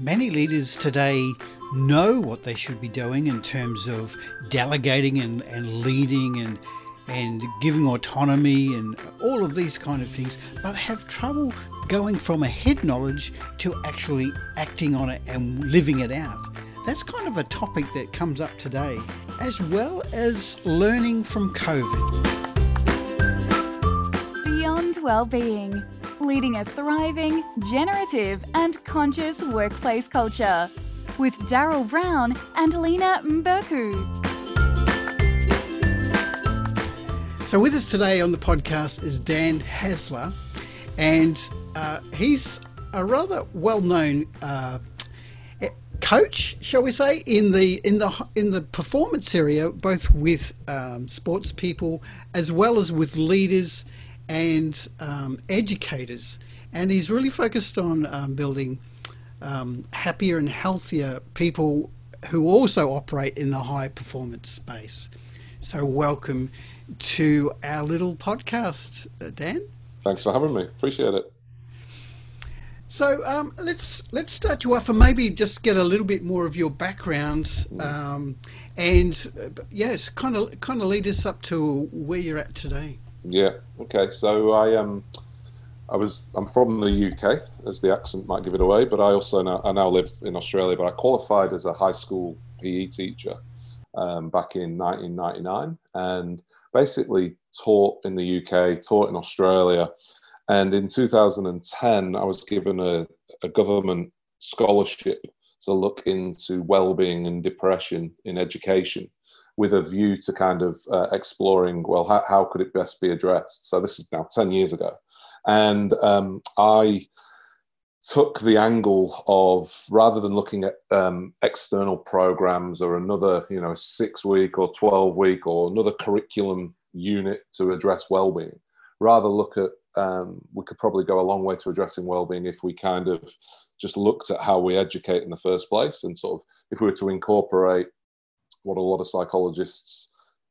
Many leaders today know what they should be doing in terms of delegating and, and leading and and giving autonomy and all of these kind of things, but have trouble going from a head knowledge to actually acting on it and living it out. That's kind of a topic that comes up today, as well as learning from COVID. Beyond well-being, leading a thriving, generative, and conscious workplace culture with Daryl Brown and Lena Mberku. So, with us today on the podcast is Dan Haesler, and uh, he's a rather well-known uh, coach, shall we say, in the in the in the performance area, both with um, sports people as well as with leaders and um, educators. And he's really focused on um, building um, happier and healthier people who also operate in the high performance space. So, welcome to our little podcast, uh, Dan. Thanks for having me. Appreciate it. So um, let's let's start you off and maybe just get a little bit more of your background, um, and uh, yes, kind of kind of lead us up to where you're at today. Yeah. Okay. So I um, I was I'm from the UK, as the accent might give it away, but I also now I now live in Australia. But I qualified as a high school PE teacher um, back in 1999, and basically taught in the UK, taught in Australia, and in 2010 I was given a, a government scholarship to look into well-being and depression in education with a view to kind of uh, exploring well how, how could it best be addressed? So this is now 10 years ago. And um, i took the angle of rather than looking at um, external programs or another you know six week or 12 week or another curriculum unit to address well-being rather look at um, we could probably go a long way to addressing well-being if we kind of just looked at how we educate in the first place and sort of if we were to incorporate what a lot of psychologists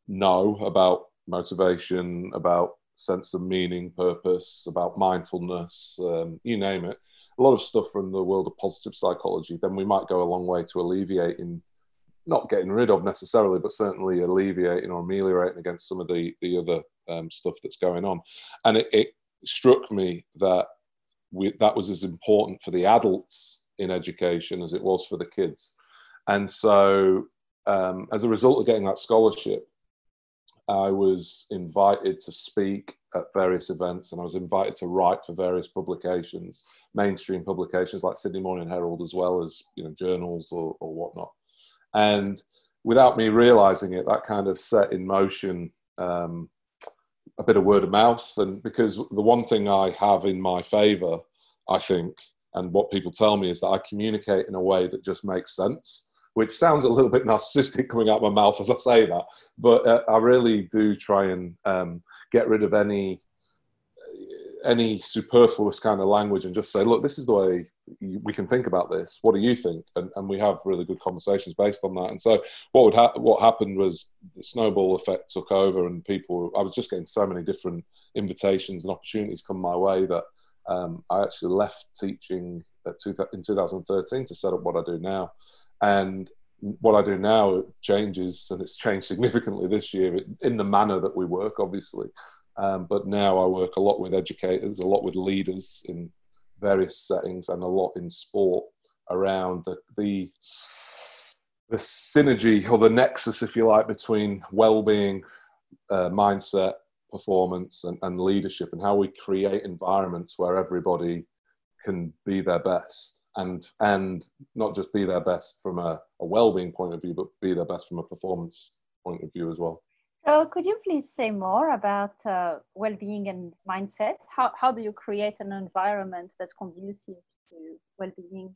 know about motivation about sense of meaning purpose about mindfulness um, you name it a lot of stuff from the world of positive psychology, then we might go a long way to alleviating, not getting rid of necessarily, but certainly alleviating or ameliorating against some of the the other um, stuff that's going on. And it, it struck me that we, that was as important for the adults in education as it was for the kids. And so, um, as a result of getting that scholarship, I was invited to speak at various events and I was invited to write for various publications, mainstream publications like Sydney Morning Herald, as well as you know journals or, or whatnot. And without me realizing it, that kind of set in motion um, a bit of word of mouth. And because the one thing I have in my favor, I think, and what people tell me is that I communicate in a way that just makes sense which sounds a little bit narcissistic coming out of my mouth as I say that, but uh, I really do try and um, get rid of any any superfluous kind of language and just say, look, this is the way we can think about this. What do you think? And, and we have really good conversations based on that. And so what would ha- what happened was the snowball effect took over, and people. I was just getting so many different invitations and opportunities come my way that um, I actually left teaching two, in 2013 to set up what I do now. And what I do now changes, and it's changed significantly this year in the manner that we work, obviously. Um, but now I work a lot with educators, a lot with leaders in various settings, and a lot in sport around the, the the synergy or the nexus, if you like, between well-being, uh, mindset, performance, and, and leadership, and how we create environments where everybody can be their best and and not just be their best from a, a well-being point of view but be their best from a performance point of view as well. So could you please say more about uh, well-being and mindset? How, how do you create an environment that's conducive to well-being?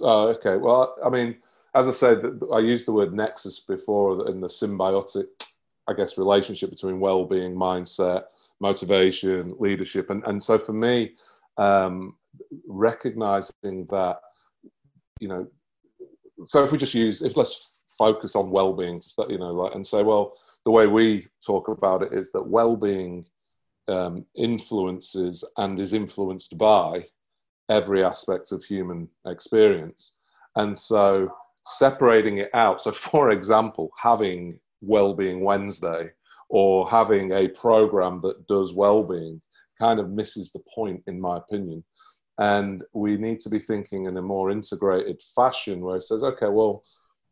Uh, okay. Well i mean as i said i used the word nexus before in the symbiotic i guess relationship between well-being mindset motivation leadership and, and so for me um, recognizing that you know so if we just use if let's focus on well-being you know like and say well the way we talk about it is that well-being um, influences and is influenced by every aspect of human experience. And so separating it out. So, for example, having well-being Wednesday or having a program that does well-being kind of misses the point, in my opinion. And we need to be thinking in a more integrated fashion where it says, okay, well,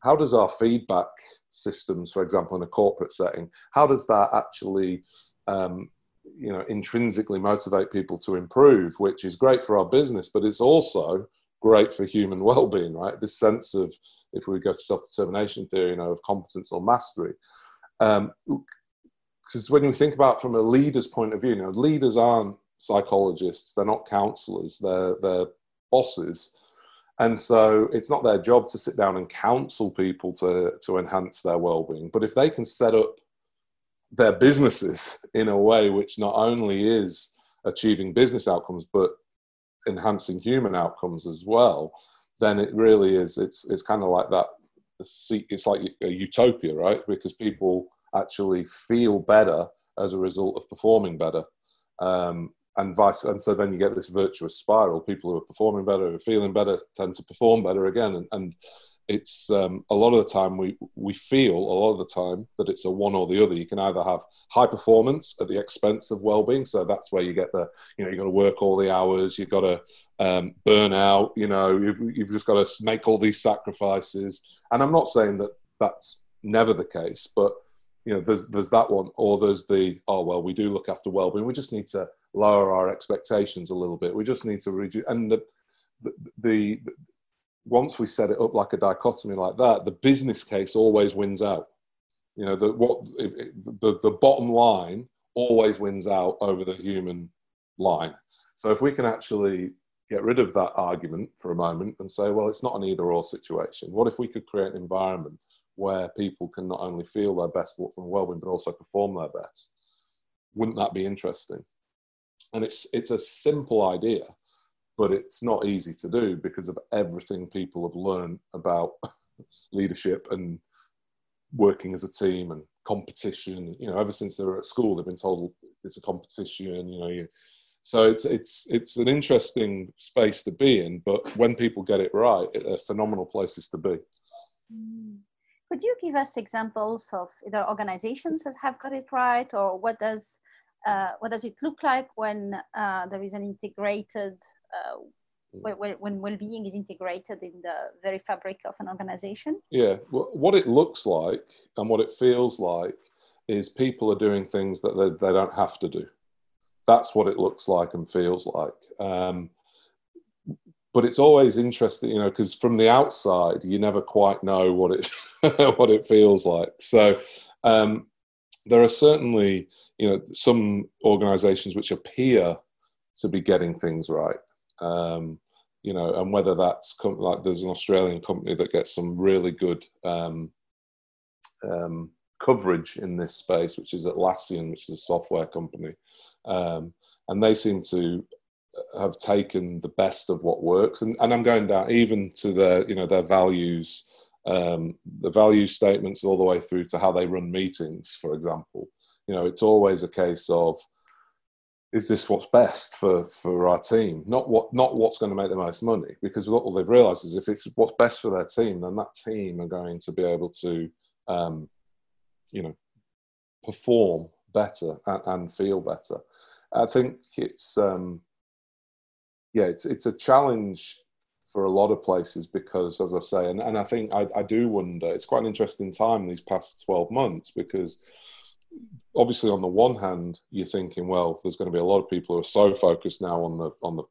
how does our feedback systems, for example, in a corporate setting, how does that actually, um, you know, intrinsically motivate people to improve, which is great for our business, but it's also great for human well-being, right? This sense of, if we go to self-determination theory, you know, of competence or mastery. Um, because when we think about from a leader's point of view, you know, leaders aren't psychologists, they're not counselors, they're, they're bosses. And so it's not their job to sit down and counsel people to, to enhance their well-being. But if they can set up their businesses in a way which not only is achieving business outcomes, but enhancing human outcomes as well, then it really is, it's, it's kind of like that. It's like a utopia, right? Because people actually feel better as a result of performing better. Um, and vice and so then you get this virtuous spiral. People who are performing better who are feeling better tend to perform better again. And, and it's um, a lot of the time we we feel a lot of the time that it's a one or the other. You can either have high performance at the expense of well-being so that's where you get the you know you've got to work all the hours you've got to um, burn out you know you've, you've just got to make all these sacrifices. And i'm not saying that that's never the case but you know, there's there's that one, or there's the oh well, we do look after well-being. We just need to lower our expectations a little bit. We just need to reduce. And the, the, the once we set it up like a dichotomy like that, the business case always wins out. You know, the what the the bottom line always wins out over the human line. So if we can actually get rid of that argument for a moment and say, well, it's not an either or situation. What if we could create an environment where people can not only feel their best from well-being but also perform their best. Wouldn't that be interesting? And it's it's a simple idea, but it's not easy to do because of everything people have learned about leadership and working as a team and competition. You know, ever since they were at school, they've been told it's a competition. You know, you, so it's it's it's an interesting space to be in. But when people get it right, they're phenomenal places to be. Mm. Could you give us examples of either organizations that have got it right, or what does uh, what does it look like when uh, there is an integrated uh, when, when well-being is integrated in the very fabric of an organization? Yeah, well, what it looks like and what it feels like is people are doing things that they, they don't have to do. That's what it looks like and feels like. Um, but it's always interesting, you know, because from the outside, you never quite know what it what it feels like. So um, there are certainly, you know, some organisations which appear to be getting things right. Um, you know, and whether that's com- like there's an Australian company that gets some really good um, um coverage in this space, which is Atlassian, which is a software company, um, and they seem to have taken the best of what works, and, and I'm going down even to their you know their values, um, the value statements all the way through to how they run meetings, for example. You know, it's always a case of is this what's best for for our team not what not what's going to make the most money because what they've realized is if it's what's best for their team then that team are going to be able to um, you know perform better and, and, feel better i think it's um, yeah, it's it's a challenge for a lot of places because, as I say, and, and I think I, I do wonder. It's quite an interesting time these past twelve months because obviously on the one hand you're thinking well there's going to be a lot of people who are so focused now on the on the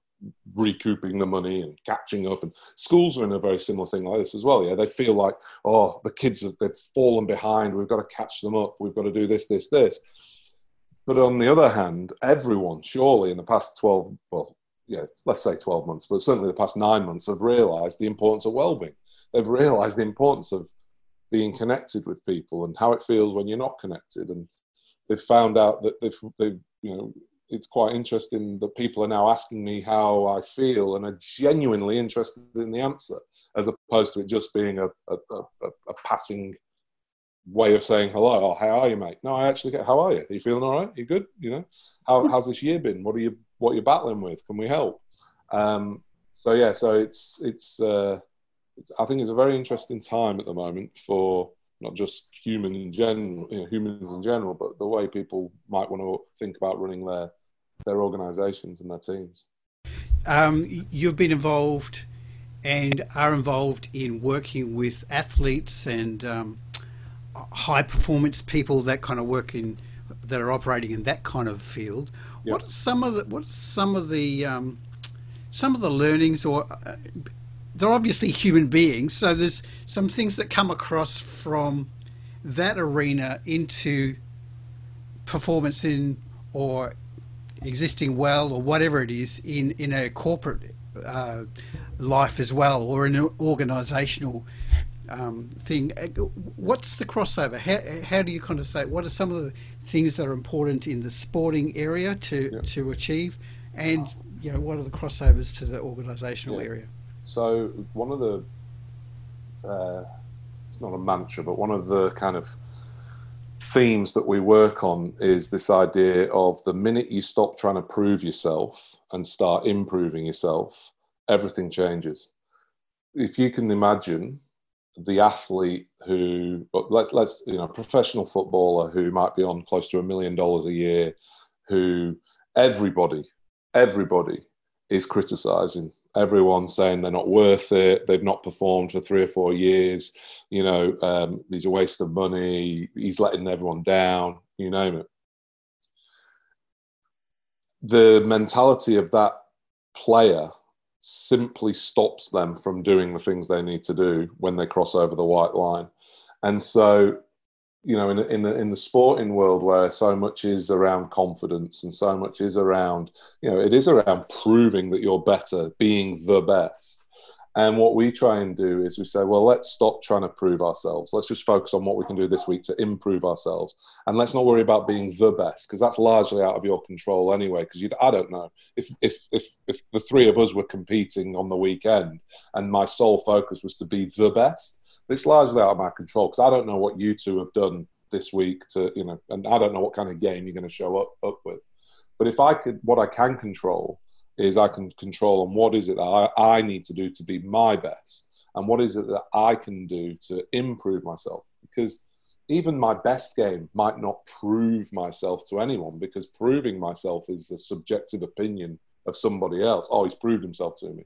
recouping the money and catching up and schools are in a very similar thing like this as well yeah they feel like oh the kids have they've fallen behind we've got to catch them up we've got to do this this this but on the other hand everyone surely in the past 12 well yeah, let's say 12 months, but certainly the past nine months have realized the importance of well-being. They've realized the importance of being connected with people and how it feels when you're not connected. And they've found out that they've, they've you know, it's quite interesting that people are now asking me how I feel and are genuinely interested in the answer, as opposed to it just being a, a, a, a passing way of saying hello. Oh, how are you, mate? No, I actually get, how are you? Are you feeling all right? Are you good? You know, how, how's this year been? What are you what you're battling with. Can we help? Um, so yeah, so it's it's, uh, it's I think it's a very interesting time at the moment for not just human in general, you know, humans in general, but the way people might want to think about running their their organisations and their teams. Um, you've been involved and are involved in working with athletes and um, high performance people that kind of work in that are operating in that kind of field. Yep. What are some of the what are some of the um, some of the learnings or uh, they're obviously human beings, so there's some things that come across from that arena into performance in or existing well or whatever it is in in a corporate uh, life as well or an organizational um, thing. Uh, what's the crossover? How, how do you kind of say what are some of the things that are important in the sporting area to yeah. to achieve, and you know what are the crossovers to the organisational yeah. area? So one of the uh, it's not a mantra, but one of the kind of themes that we work on is this idea of the minute you stop trying to prove yourself and start improving yourself, everything changes. If you can imagine the athlete who, let's, let's, you know, professional footballer who might be on close to a million dollars a year, who everybody, everybody is criticizing. Everyone's saying they're not worth it. They've not performed for three or four years. You know, um, he's a waste of money. He's letting everyone down. You name it. The mentality of that player simply stops them from doing the things they need to do when they cross over the white line. And so, you know, in, in, the, in the sporting world where so much is around confidence and so much is around, you know, it is around proving that you're better, being the best. And what we try and do is we say, well, let's stop trying to prove ourselves. Let's just focus on what we can do this week to improve ourselves. And let's not worry about being the best because that's largely out of your control anyway. Because I don't know if, if, if, if the three of us were competing on the weekend and my sole focus was to be the best, it's largely out of my control because I don't know what you two have done this week to, you know, and I don't know what kind of game you're going to show up, up with. But if I could, what I can control is I can control on what is it that I, I need to do to be my best and what is it that I can do to improve myself. Because even my best game might not prove myself to anyone because proving myself is the subjective opinion of somebody else. Oh, he's proved himself to me.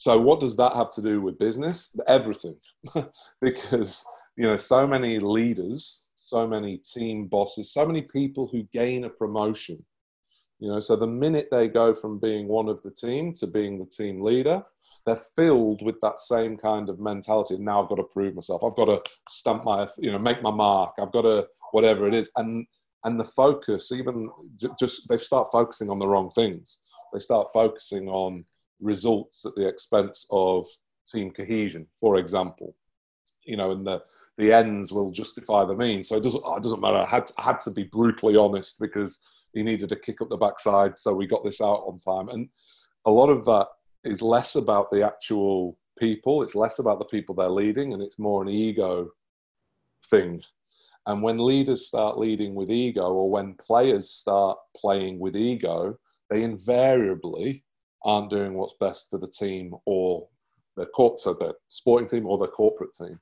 So what does that have to do with business? Everything. because, you know, so many leaders, so many team bosses, so many people who gain a promotion you know, so the minute they go from being one of the team to being the team leader, they're filled with that same kind of mentality. Now I've got to prove myself. I've got to stamp my, you know, make my mark. I've got to whatever it is. And and the focus, even just they start focusing on the wrong things. They start focusing on results at the expense of team cohesion, for example. You know, and the the ends will justify the means. So it doesn't it doesn't matter. I had to, I had to be brutally honest because he needed a kick up the backside, so we got this out on time. And a lot of that is less about the actual people, it's less about the people they're leading, and it's more an ego thing. And when leaders start leading with ego, or when players start playing with ego, they invariably aren't doing what's best for the team or their corp, so the sporting team or their corporate team.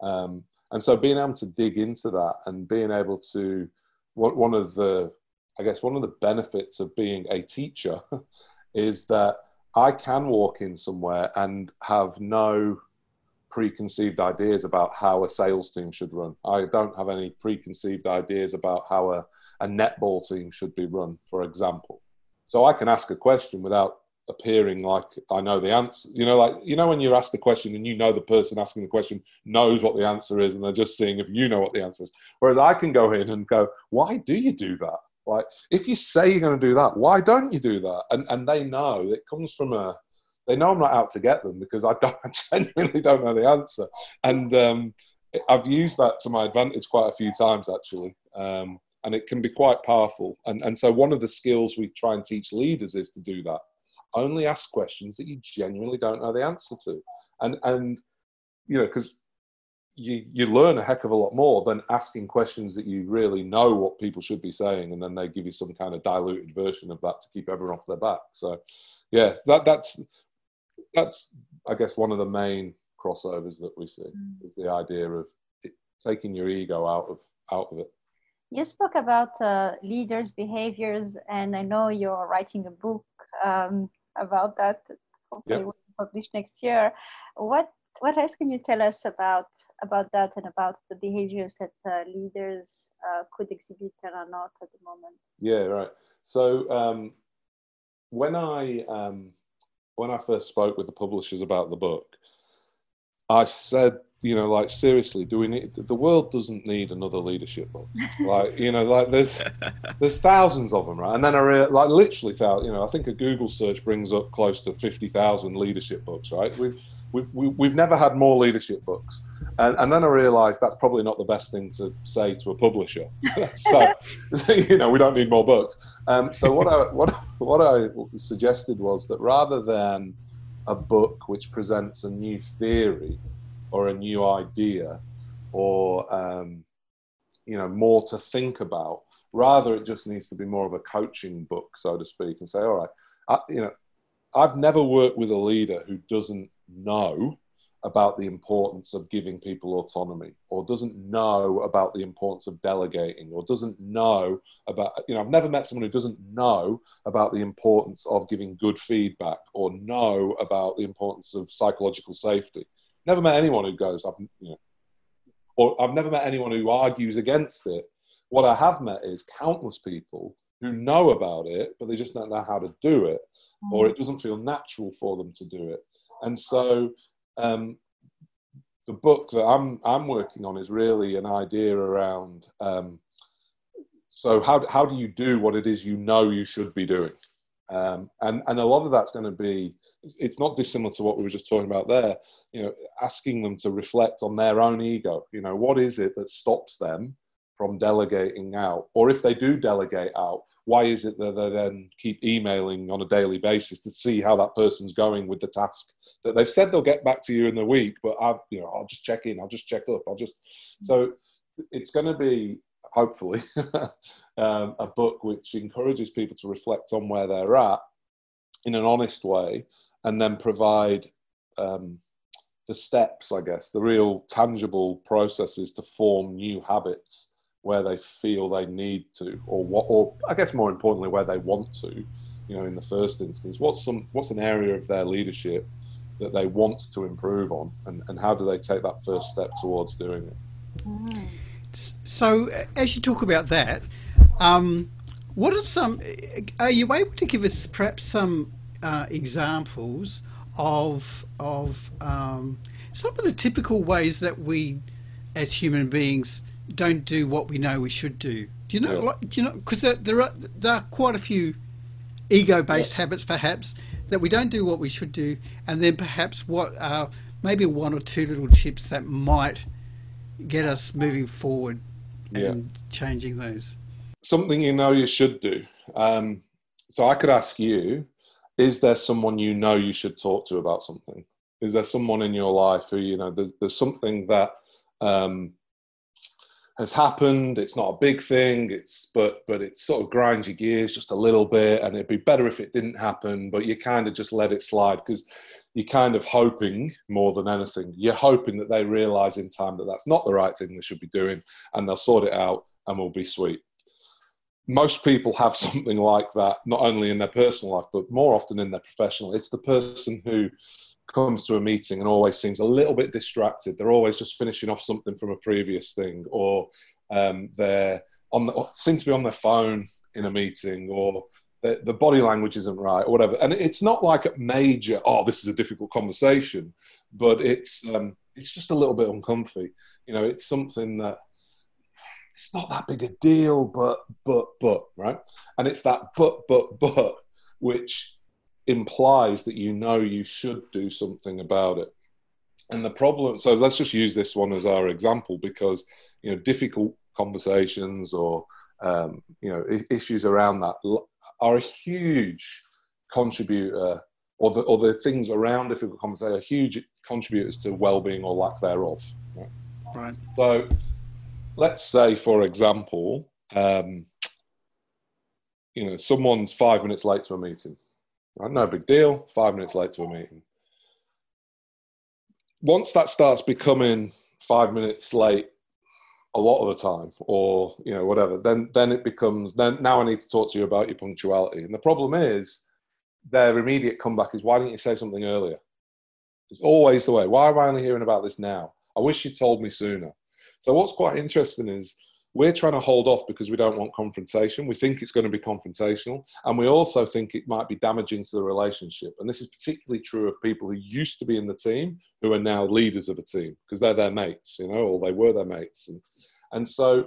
Um, and so being able to dig into that and being able to, one of the I guess one of the benefits of being a teacher is that I can walk in somewhere and have no preconceived ideas about how a sales team should run. I don't have any preconceived ideas about how a, a netball team should be run, for example. So I can ask a question without appearing like I know the answer. You know, like you know when you're asked the question and you know the person asking the question knows what the answer is, and they're just seeing if you know what the answer is. Whereas I can go in and go, "Why do you do that?" Like, if you say you're going to do that, why don't you do that? And and they know it comes from a. They know I'm not out to get them because I don't I genuinely don't know the answer, and um, I've used that to my advantage quite a few times actually, um, and it can be quite powerful. And and so one of the skills we try and teach leaders is to do that. Only ask questions that you genuinely don't know the answer to, and and you know because you you learn a heck of a lot more than asking questions that you really know what people should be saying, and then they give you some kind of diluted version of that to keep everyone off their back. So, yeah, that that's that's I guess one of the main crossovers that we see Mm. is the idea of it, taking your ego out of out of it. You spoke about uh, leaders' behaviors, and I know you're writing a book um, about that. Hopefully, Yep. will be published next year. What what else can you tell us about about that and about the behaviors that uh, leaders uh, could exhibit and are not at the moment? Yeah, right. So um, when I um, when I first spoke with the publishers about the book, I said, you know, like seriously, do we need? The world doesn't need another leadership book. like, you know, like there's there's thousands of them, right? And then I rea- like literally thousands. you know, I think a Google search brings up close to fifty thousand leadership books, right? We've we've we- we've never had more leadership books. And, and then I realised that's probably not the best thing to say to a publisher. so, you know, we don't need more books. Um, so what I what what I suggested was that rather than a book which presents a new theory or a new idea or um, you know more to think about, rather it just needs to be more of a coaching book, so to speak, and say, all right, I, you know, I've never worked with a leader who doesn't know about the importance of giving people autonomy or doesn't know about the importance of delegating or doesn't know about you know i've never met someone who doesn't know about the importance of giving good feedback or know about the importance of psychological safety never met anyone who goes i've you know or i've never met anyone who argues against it. What i have met is countless people who know about it but they just don't know how to do it or it doesn't feel natural for them to do it. And so um, the book that I'm I'm working on is really an idea around. Um, so how how do you do what it is you know you should be doing, um, and and a lot of that's going to be it's not dissimilar to what we were just talking about there. You know, asking them to reflect on their own ego. You know, what is it that stops them from delegating out, or if they do delegate out, why is it that they then keep emailing on a daily basis to see how that person's going with the task that they've said they'll get back to you in the week, but I've, you know, I'll just check in, I'll just check up, I'll just. So it's going to be hopefully um, a book which encourages people to reflect on where they're at in an honest way, and then provide um, the steps, I guess, the real tangible processes to form new habits where they feel they need to, or what, or I guess more importantly, where they want to. You know, in the first instance, what's some what's an area of their leadership that they want to improve on, and, and how do they take that first step towards doing it? Mm. So, as you talk about that, um, what are some? Are you able to give us perhaps some uh, examples of of um, some of the typical ways that we, as human beings, don't do what we know we should do? Do you know? Yeah. Like, do you know? Because there, there are there are quite a few ego-based habits, perhaps that we don't do what we should do, and then perhaps what are maybe one or two little tips that might get us moving forward and changing those. Something you know you should do. Um, so I could ask you: Is there someone you know you should talk to about something? Is there someone in your life who you know there's, there's something that um, has happened? It's not a big thing. It's but but it sort of grinds your gears just a little bit, and it'd be better if it didn't happen. But you kind of just let it slide because you're kind of hoping more than anything. You're hoping that they realise in time that that's not the right thing they should be doing, and they'll sort it out and we'll be sweet. Most people have something like that, not only in their personal life, but more often in their professional. It's the person who comes to a meeting and always seems a little bit distracted. They're always just finishing off something from a previous thing, or um, they're on the, seem to be on their phone in a meeting, or the, the body language isn't right, or whatever. And it's not like a major, oh, this is a difficult conversation, but it's um, it's just a little bit uncomfy. You know, it's something that it's not that big a deal, but but but right, and it's that but but but which implies that you know you should do something about it. And the problem, so let's just use this one as our example because you know difficult conversations or um, you know issues around that are a huge contributor, or the or the things around difficult conversation are huge contributors to well-being or lack thereof. Right? Right. So let's say, for example, um, you know, someone's five minutes late to a meeting. Right? No big deal. Five minutes late to a meeting. once that starts becoming five minutes late a lot of the time or you know whatever then then it becomes then now i need to talk to you about your punctuality and the problem is their immediate comeback is why didn't you say something earlier it's always the way why am i only hearing about this now i wish you told me sooner so what's quite interesting is we're trying to hold off because we don't want confrontation. We think it's going to be confrontational. And we also think it might be damaging to the relationship. And this is particularly true of people who used to be in the team who are now leaders of a team because they're their mates, you know, or they were their mates. And, and so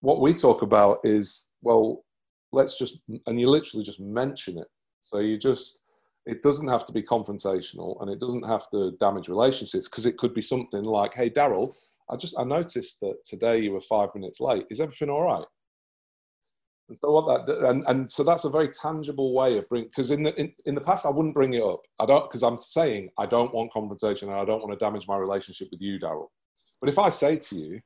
what we talk about is, well, let's just, and you literally just mention it. So you just, it doesn't have to be confrontational and it doesn't have to damage relationships because it could be something like, hey, Daryl, I just I noticed that today you were five minutes late. Is everything all right? And so what that and, and so that's a very tangible way of bring because in the in, in the past I wouldn't bring it up. I don't because I'm saying I don't want confrontation and I don't want to damage my relationship with you, Daryl. But if I say to you,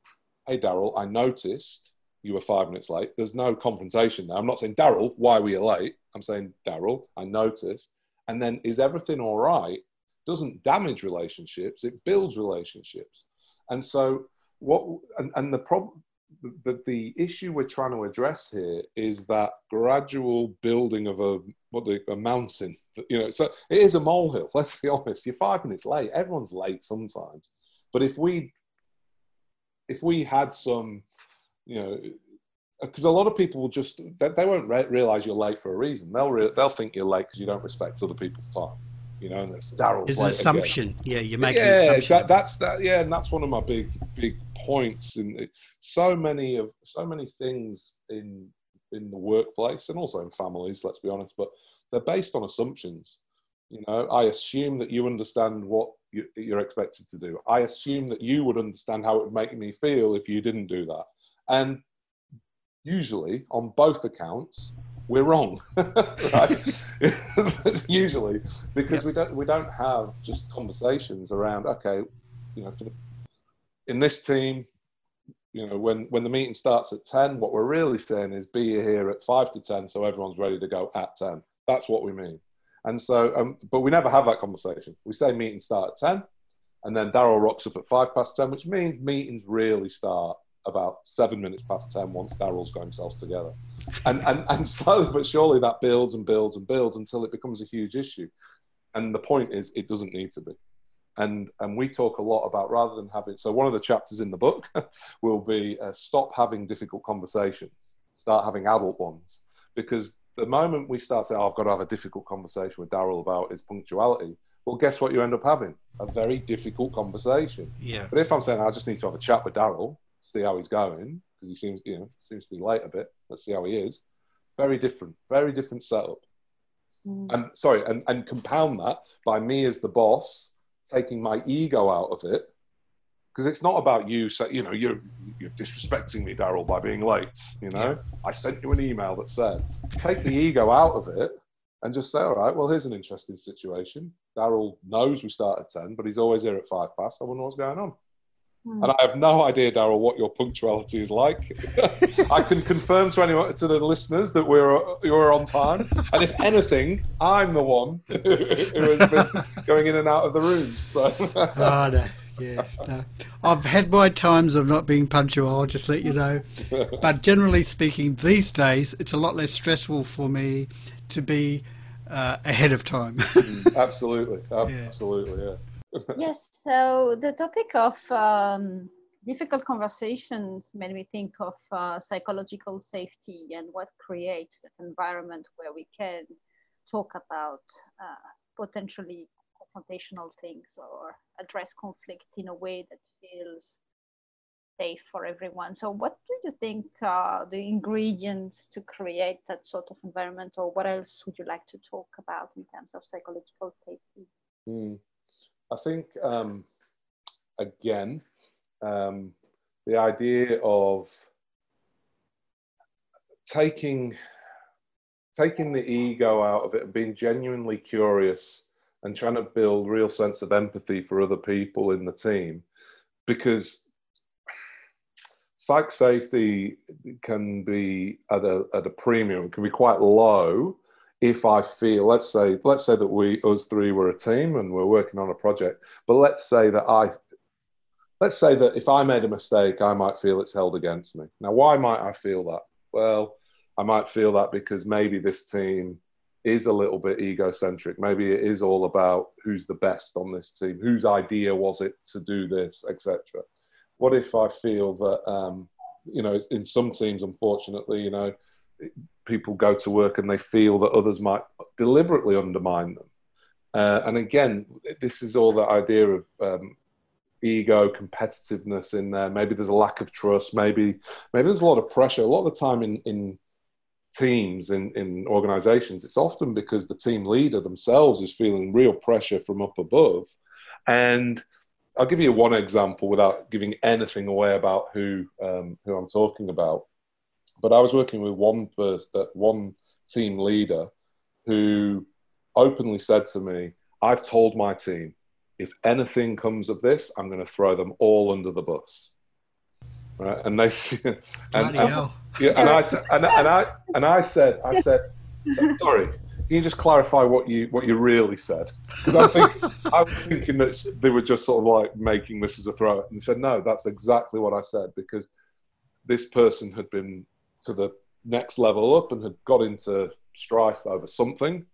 "Hey, Daryl, I noticed you were five minutes late," there's no confrontation there. I'm not saying, "Daryl, why were you late?" I'm saying, "Daryl, I noticed." And then, is everything all right? Doesn't damage relationships; it builds relationships. And so what and, and the problem the, the issue we're trying to address here is that gradual building of a what the, a mountain. You know, so it is a molehill. Let's be honest. You're five minutes late. Everyone's late sometimes. But if we if we had some, you know, because a lot of people will just they, they won't re- realize you're late for a reason. They'll re- they'll think you're late because you don't respect other people's time you know, and it's Daryl. Is an assumption. Again. Yeah, you're making yeah, an assumption. That, that's that. Yeah, and that's one of my big big points. In so many of so many things in in the workplace and also in families. Let's be honest, but they're based on assumptions. You know, I assume that you understand what you, you're expected to do. I assume that you would understand how it would make me feel if you didn't do that. And usually, on both accounts, we're wrong, Usually, because we don't we don't have just conversations around. Okay, you know, the, in this team, you know, when when the meeting starts at ten, what we're really saying is be here at five to ten, so everyone's ready to go at ten. That's what we mean. And so, um, but we never have that conversation. We say meetings start at ten, and then Daryl rocks up at five past ten, which means meetings really start about seven minutes past 10 once Daryl's got himself together. And, and, and slowly but surely that builds and builds and builds until it becomes a huge issue. And the point is, it doesn't need to be. And, and we talk a lot about rather than having, so one of the chapters in the book will be uh, stop having difficult conversations, start having adult ones. Because the moment we start saying, oh, I've got to have a difficult conversation with Daryl about his punctuality, well, guess what you end up having? A very difficult conversation. Yeah. But if I'm saying I just need to have a chat with Daryl, see how he's going because he seems, you know, seems to be late a bit. Let's see how he is. Very different, very different setup. Mm. And sorry, and, and compound that by me as the boss taking my ego out of it because it's not about you say you know you're you're disrespecting me daryl by being late you know yeah. i sent you an email that said take the ego out of it and just say all right well here's an interesting situation daryl knows we start at 10 but he's always here at five past i wonder what's going on Hmm. And I have no idea, Daryl, what your punctuality is like. I can confirm to anyone, to the listeners, that we're you're on time. And if anything, I'm the one who has been going in and out of the rooms. So. oh, no. Yeah, no. I've had my times of not being punctual. I'll just let you know. But generally speaking, these days it's a lot less stressful for me to be uh, ahead of time. Mm, absolutely, absolutely, yeah yes, so the topic of um, difficult conversations made me think of uh, psychological safety and what creates that environment where we can talk about uh, potentially confrontational things or address conflict in a way that feels safe for everyone. So, what do you think are the ingredients to create that sort of environment, or what else would you like to talk about in terms of psychological safety? Mm. I think um, again, um, the idea of taking taking the ego out of it and being genuinely curious and trying to build real sense of empathy for other people in the team because psych safety can be at a, at a premium can be quite low if I feel, let's say, let's say that we, us three, were a team and we're working on a project, but let's say that I, let's say that if I made a mistake, I might feel it's held against me. Now, why might I feel that? Well, I might feel that because maybe this team is a little bit egocentric. Maybe it is all about who's the best on this team, whose idea was it to do this, etc. What if I feel that, um, you know, in some teams, unfortunately, you know, people go to work and they feel that others might deliberately undermine them. Uh, and again, this is all the idea of um, ego, competitiveness in there. Maybe there's a lack of trust. Maybe maybe there's a lot of pressure. A lot of the time in in teams in, in organizations, it's often because the team leader themselves is feeling real pressure from up above. And I'll give you one example without giving anything away about who um, who I'm talking about. But I was working with one first, uh, one team leader who openly said to me, "I've told my team if anything comes of this, I'm going to throw them all under the bus." Right? And they and, and, yeah, and I and, and I and I said, I said, sorry, can you just clarify what you what you really said? Because I think I was thinking that they were just sort of like making this as a throw. And he said, no, that's exactly what I said because this person had been to the next level up and had got into strife over something.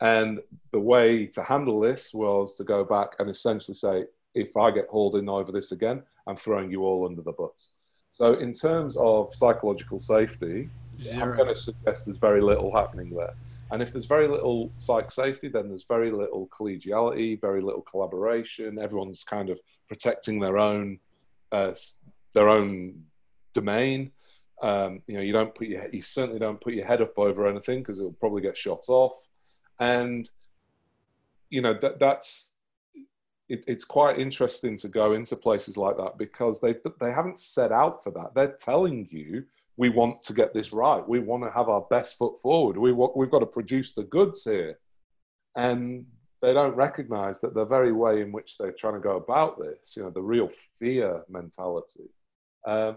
And the way to handle this was to go back and essentially say, if I get hauled in over this again, I'm throwing you all under the bus. So, in terms of psychological safety, i I'm going to suggest there's very little happening there. And if there's very little psych safety, then there's very little collegiality, very little collaboration. Everyone's kind of protecting their own uh, their own domain. Um, you know, you don't put your you certainly don't put your head up over anything because it'll probably get shot off. And you know that that's it, it's quite interesting to go into places like that because they they haven't set out for that. They're telling you we want to get this right. We want to have our best foot forward. We want, we've got to produce the goods here, and they don't recognise that the very way in which they're trying to go about this, you know, the real fear mentality, um,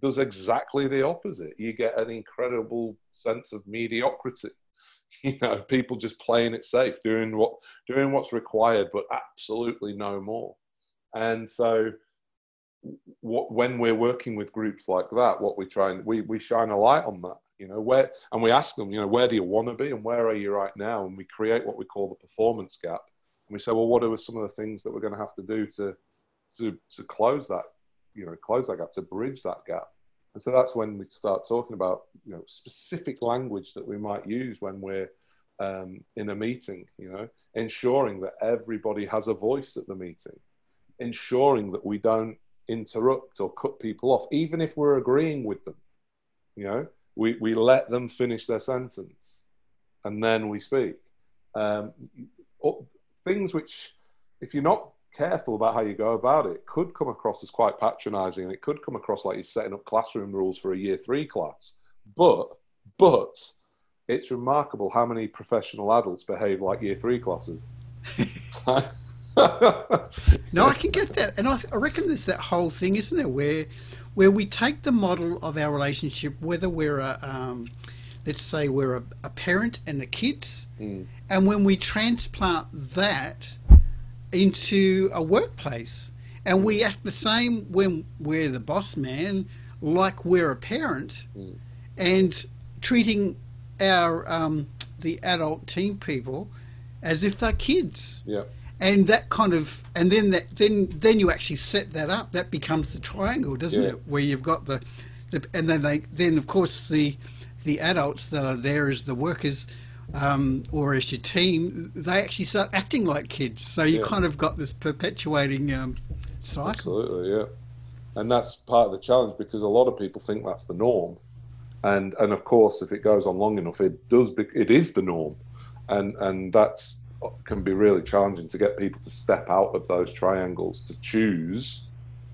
does exactly the opposite. You get an incredible sense of mediocrity you know, people just playing it safe, doing what doing what's required, but absolutely no more. And so, what, when we're working with groups like that, what we try and we we shine a light on that, you know, where and we ask them, you know, where do you want to be and where are you right now, and we create what we call the performance gap. And we say, well, what are some of the things that we're going to have to do to to to close that, you know, close that gap, to bridge that gap. And so that's when we start talking about you know specific language that we might use when we're um, in a meeting. You know, ensuring that everybody has a voice at the meeting, ensuring that we don't interrupt or cut people off, even if we're agreeing with them. You know, we we let them finish their sentence, and then we speak. Um, things which, if you're not careful about how you go about it. Could come across as quite patronizing and it could come across like you're setting up classroom rules for a year three class. But but it's remarkable how many professional adults behave like year three classes. No i can get that. And I, I reckon there's that whole thing isn't there where where we take the model of our relationship whether we're a um, let's say we're a, a parent and the kids mm. and when we transplant that into a workplace. And we act the same when we're the boss man, like we're a parent, mm. and treating our um, the adult team people as if they're kids. Yeah. And that kind of, and then that, then then you actually set that up. That becomes the triangle, doesn't yeah. it? Where you've got the, the, and then they, then of course the, the adults that are there as the workers um, or as your team, they actually start acting like kids. So you yeah. kind of got this perpetuating um, cycle. Absolutely, yeah. And that's part of the challenge because a lot of people think that's the norm, and and of course, if it goes on long enough, it does. Be, it is the norm, and and that's can be really challenging to get people to step out of those triangles to choose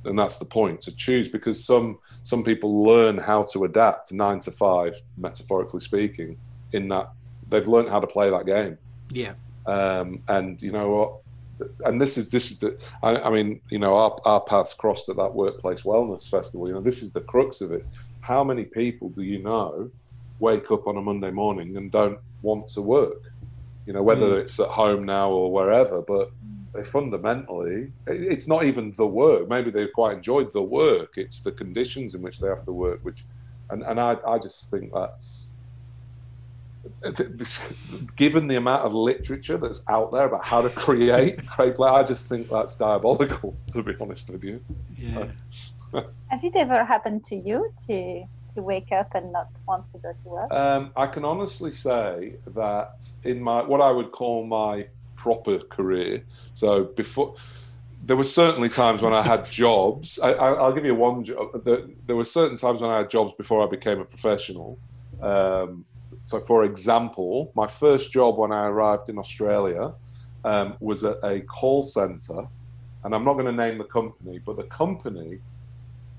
and that's the point to choose because some some people learn how to adapt nine to five metaphorically speaking in that they've learned how to play that game. Yeah. Um, and you know what? And this is this is the. I, I, mean, you know, our our paths crossed at that workplace wellness festival. You know, this is the crux of it. How many people do you know wake up on a Monday morning and don't want to work. You know, whether mm. it's at home now or wherever, but they fundamentally, it's not even the work. Maybe they've quite enjoyed the work. It's the conditions in which they have to work, which, and, and I, I just think that's, given the amount of literature that's out there about how to create great play, I just think that's diabolical, to be honest with you. Yeah. Has it ever happened to you to to wake up and not want to go to work? Um, I can honestly say that in my what I would call my proper career, so before there were certainly times when I had jobs. I, will give you one. There, there, were certain times when I had jobs before I became a professional. Um, so, for example, my first job when I arrived in Australia um, was at a call center, and I'm not going to name the company, but the company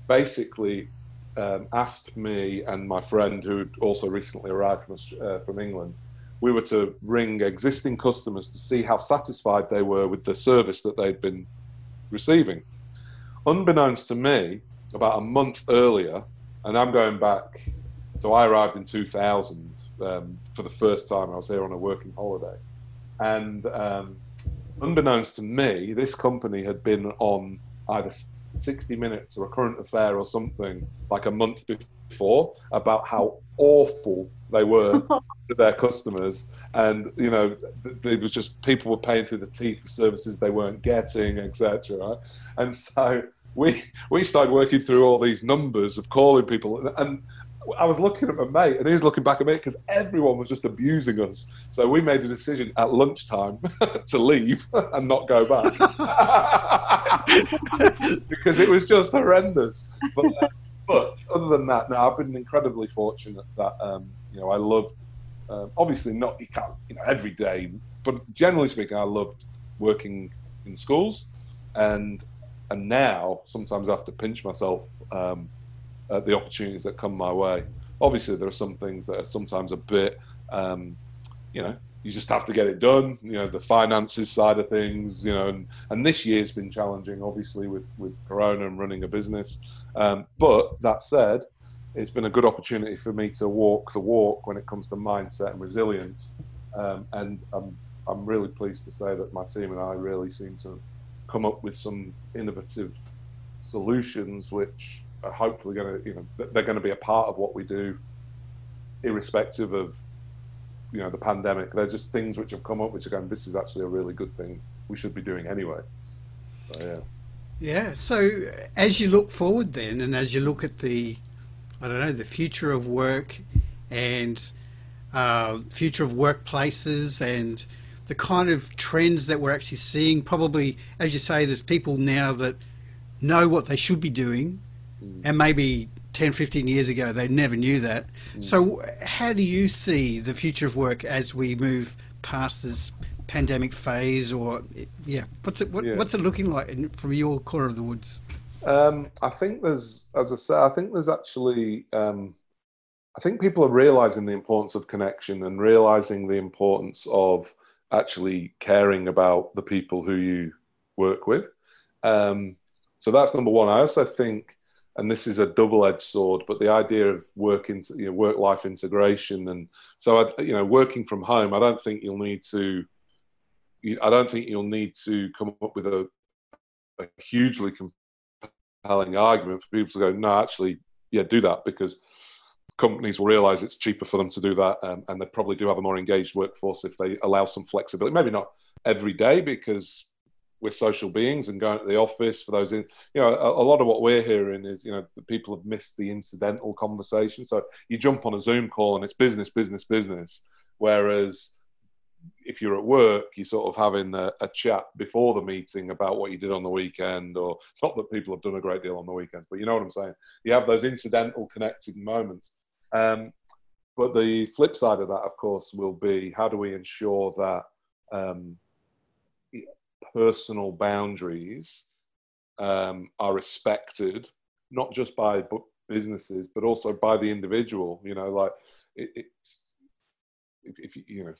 basically um, asked me and my friend, who also recently arrived from, uh, from England, we were to ring existing customers to see how satisfied they were with the service that they'd been receiving. Unbeknownst to me, about a month earlier, and I'm going back, so I arrived in 2000 um, for the first time. I was there on a working holiday. And um, unbeknownst to me, this company had been on either 60 Minutes or a current affair or something like a month before about how awful they were to their customers. And, you know, it was just people were paying through the teeth for services they weren't getting, etc. Right? And so we, we started working through all these numbers of calling people. And, I was looking at my mate, and he was looking back at me because everyone was just abusing us. So we made a decision at lunchtime to leave and not go back because it was just horrendous. But, uh, but other than that, now I've been incredibly fortunate that um, you know I loved. Um, obviously, not you can't you know every day, but generally speaking, I loved working in schools, and and now sometimes I have to pinch myself. Um, uh, the opportunities that come my way. Obviously, there are some things that are sometimes a bit, um, you know, you just have to get it done. You know, the finances side of things, you know, and, and this year's been challenging, obviously, with, with Corona and running a business. Um, but that said, it's been a good opportunity for me to walk the walk when it comes to mindset and resilience. Um, and I'm, I'm really pleased to say that my team and I really seem to come up with some innovative solutions which are hopefully going to, you know, they're going to be a part of what we do, irrespective of, you know, the pandemic. They're just things which have come up, which are going, this is actually a really good thing we should be doing anyway. So, yeah. Yeah. So as you look forward, then, and as you look at the, I don't know, the future of work and uh, future of workplaces and the kind of trends that we're actually seeing, probably, as you say, there's people now that know what they should be doing Mm. And maybe 10, 15 years ago, they never knew that. Mm. So, how do you see the future of work as we move past this pandemic phase? Or, yeah, what's it, what, yeah. what's it looking like in, from your corner of the woods? Um, I think there's, as I say, I think there's actually, um, I think people are realizing the importance of connection and realizing the importance of actually caring about the people who you work with. Um, so that's number one. I also think and this is a double-edged sword but the idea of work into you know, work life integration and so I, you know working from home i don't think you'll need to i don't think you'll need to come up with a, a hugely compelling argument for people to go no actually yeah do that because companies will realize it's cheaper for them to do that um, and they probably do have a more engaged workforce if they allow some flexibility. Maybe not every day because we're social beings and going to the office for those in you know a, a, lot of what we're hearing is you know the people have missed the incidental conversation. So you jump on a zoom call and it's business business business. Whereas if you're at work you're sort of having a, a chat before the meeting about what you did on the weekend or it's not that people have done a great deal on the weekends but you know what i'm saying. You have those incidental connected moments. Um, but the flip side of that of course will be how do we ensure that um, personal boundaries um, are respected, not just by businesses, but also by the individual. You know, like it, it's if, if you, you know,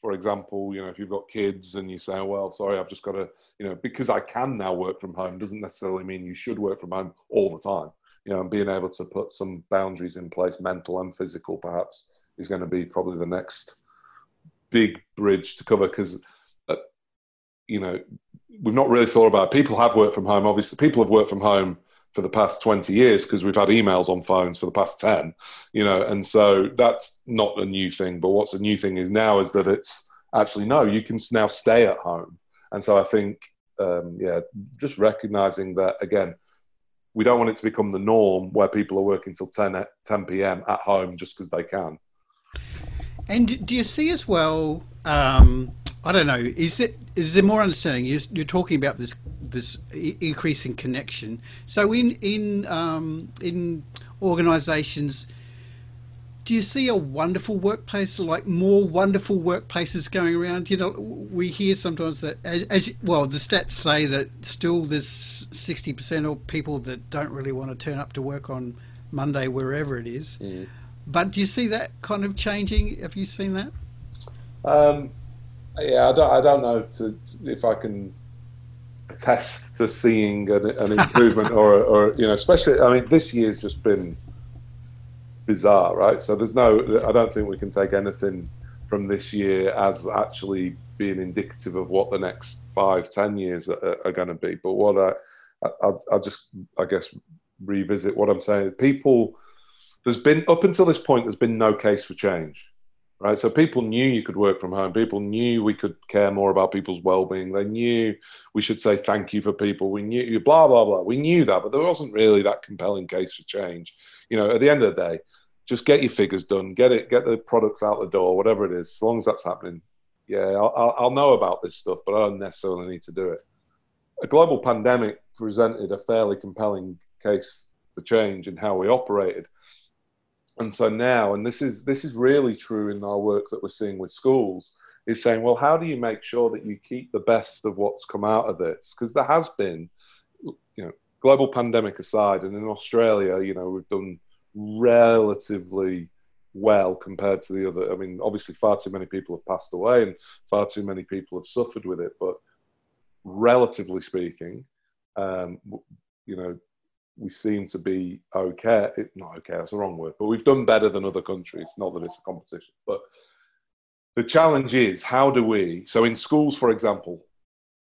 for example, you know, if you've got kids and you say, well, sorry, I've just got to, you know, because I can now work from home doesn't necessarily mean you should work from home all the time. you know, and being able to put some boundaries in place, mental and physical, perhaps, is going to be probably the next big bridge to cover because, you know, we've not really thought about it. People have worked from home. Obviously, people have worked from home for the past 20 years because we've had emails on phones for the past 10, you know, and so that's not a new thing. But what's a new thing is now is that it's actually, no, you can now stay at home. And so I think, um, yeah, just recognizing that again, we don't want it to become the norm where people are working till 10, 10 p.m. at home just because they can. And do you see as well? Um, I don't know. Is it is there more understanding? You're, you're talking about this this increasing connection. So in in um, in organisations, do you see a wonderful workplace, like more wonderful workplaces going around? You know, we hear sometimes that, as, as well, the stats say that still there's sixty percent of people that don't really want to turn up to work on Monday, wherever it is. Mm. But do you see that kind of changing? Have you seen that? Um, yeah, I don't, I don't know to, if I can attest to seeing an, an improvement or, or, you know, especially, I mean, this year's just been bizarre, right? So there's no, I don't think we can take anything from this year as actually being indicative of what the next five, ten years are, are going to be. But what I, I, I'll just, I guess, revisit what I'm saying. People, there's been up until this point, there's been no case for change, right? So people knew you could work from home. People knew we could care more about people's well-being. They knew we should say thank you for people. We knew you blah blah blah. We knew that, but there wasn't really that compelling case for change. You know, at the end of the day, just get your figures done, get it, get the products out the door, whatever it is. As long as that's happening, yeah, I'll, I'll know about this stuff, but I don't necessarily need to do it. A global pandemic presented a fairly compelling case for change in how we operated and so now, and this is this is really true in our work that we're seeing with schools, is saying, well, how do you make sure that you keep the best of what's come out of this? Because there has been, you know, global pandemic aside, and in Australia, you know, we've done relatively well compared to the other. I mean, obviously, far too many people have passed away, and far too many people have suffered with it. But relatively speaking, um, you know, we seem to be okay. Not okay, that's the wrong word, but we've done better than other countries. Not that it's a competition, but the challenge is how do we? So, in schools, for example,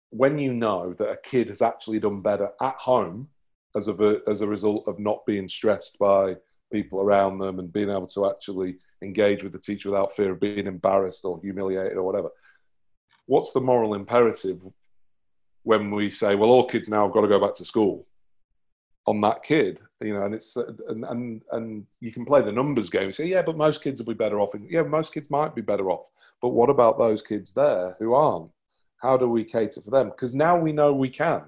when you know that a kid has actually done better at home as a, as a result of not being stressed by people around them and being able to actually engage with the teacher without fear of being embarrassed or humiliated or whatever. What's the moral imperative when we say, well, all kids now have got to go back to school? On that kid, you know, and it's and and and you can play the numbers game. say, yeah, but most kids will be better off. And, yeah, most kids might be better off. But what about those kids there who aren't? How do we cater for them? Because now we know we can.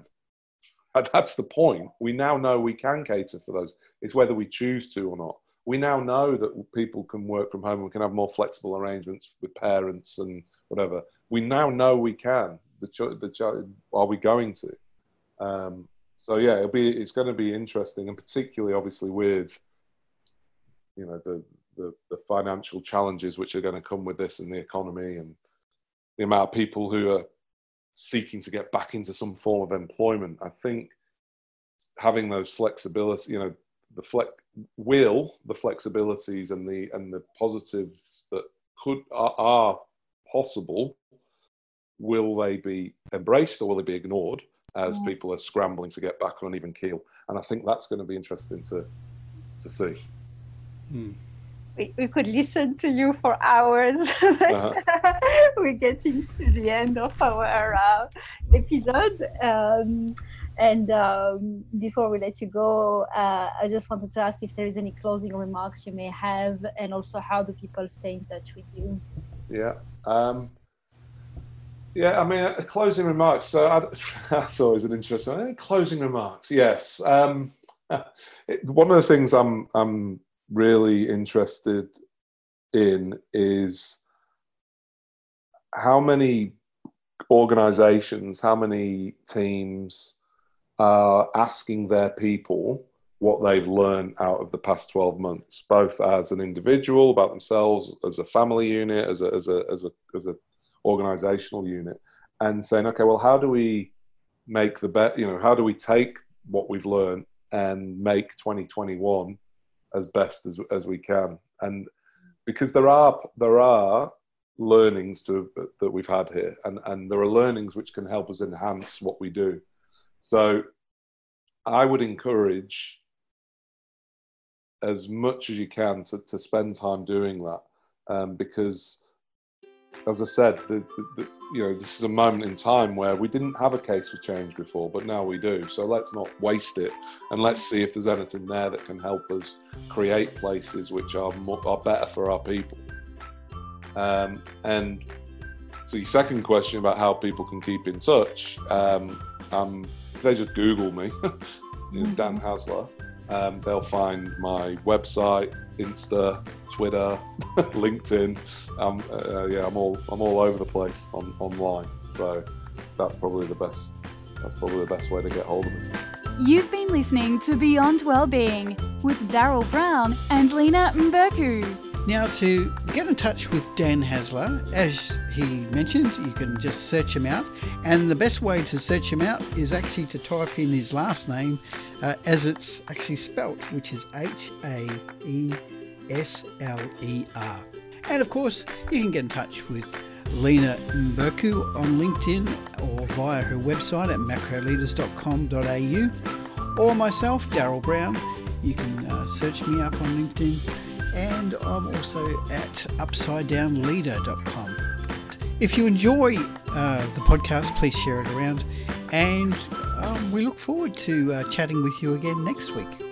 That's the point. We now know we can cater for those. It's whether we choose to or not. We now know that people can work from home. We can have more flexible arrangements with parents and whatever. We now know we can. The, ch- the ch- are we going to? Um, so yeah, it'll be it's going to be interesting, and particularly obviously with you know the, the the, financial challenges which are going to come with this and the economy and the amount of people who are seeking to get back into some form of employment. I think having those flexibility, you know, the flex will the flexibilities and the and the positives that could are, are possible. Will they be embraced or will they be ignored? As mm. people are scrambling to get back on an even keel. And I think that's going to be interesting to to see. Mm. We, we could listen to you for hours. uh-huh. We're getting to the end of our uh, episode. Um, and um, before we let you go, uh, I just wanted to ask if there is any closing remarks you may have, and also how do people stay in touch with you? Yeah. Um, yeah, I mean, uh, closing remarks. So I, that's always an interesting. Uh, closing remarks. Yes. Um, one of the things I'm I'm really interested in is how many organizations, how many teams are asking their people what they've learned out of the past 12 months, both as an individual, about themselves, as a family unit, as a, as a, as a, as a organizational unit and saying, okay, well, how do we make the bet? You know, how do we take what we've learned and make 2021 as best as, as we can. And because there are there are learnings to, that we've had here, and, and there are learnings which can help us enhance what we do. So I would encourage as much as you can to, to spend time doing that um, because as I said, the, the, the, you know, this is a moment in time where we didn't have a case for change before, but now we do. So let's not waste it, and let's see if there's anything there that can help us create places which are more, are better for our people. Um, and so, your second question about how people can keep in touch, um, um, they just Google me, Dan Haesler. Um, they'll find my website, Insta, Twitter, LinkedIn. Um, uh, yeah, I'm all I'm all over the place on online. So that's probably the best. That's probably the best way to get hold of me. You've been listening to Beyond Wellbeing with Daryl Brown and Lena Mberku. Now, to get in touch with Dan Haesler, as he mentioned, you can just search him out. And the best way to search him out is actually to type in his last name uh, as it's actually spelt, which is H A E S L E R. And of course, you can get in touch with Lena Mberku on LinkedIn or via her website at macroleaders.com.au or myself, Daryl Brown. You can uh, search me up on LinkedIn and I'm also at upsidedownleader.com. If you enjoy uh, the podcast, please share it around, and um, we look forward to uh, chatting with you again next week.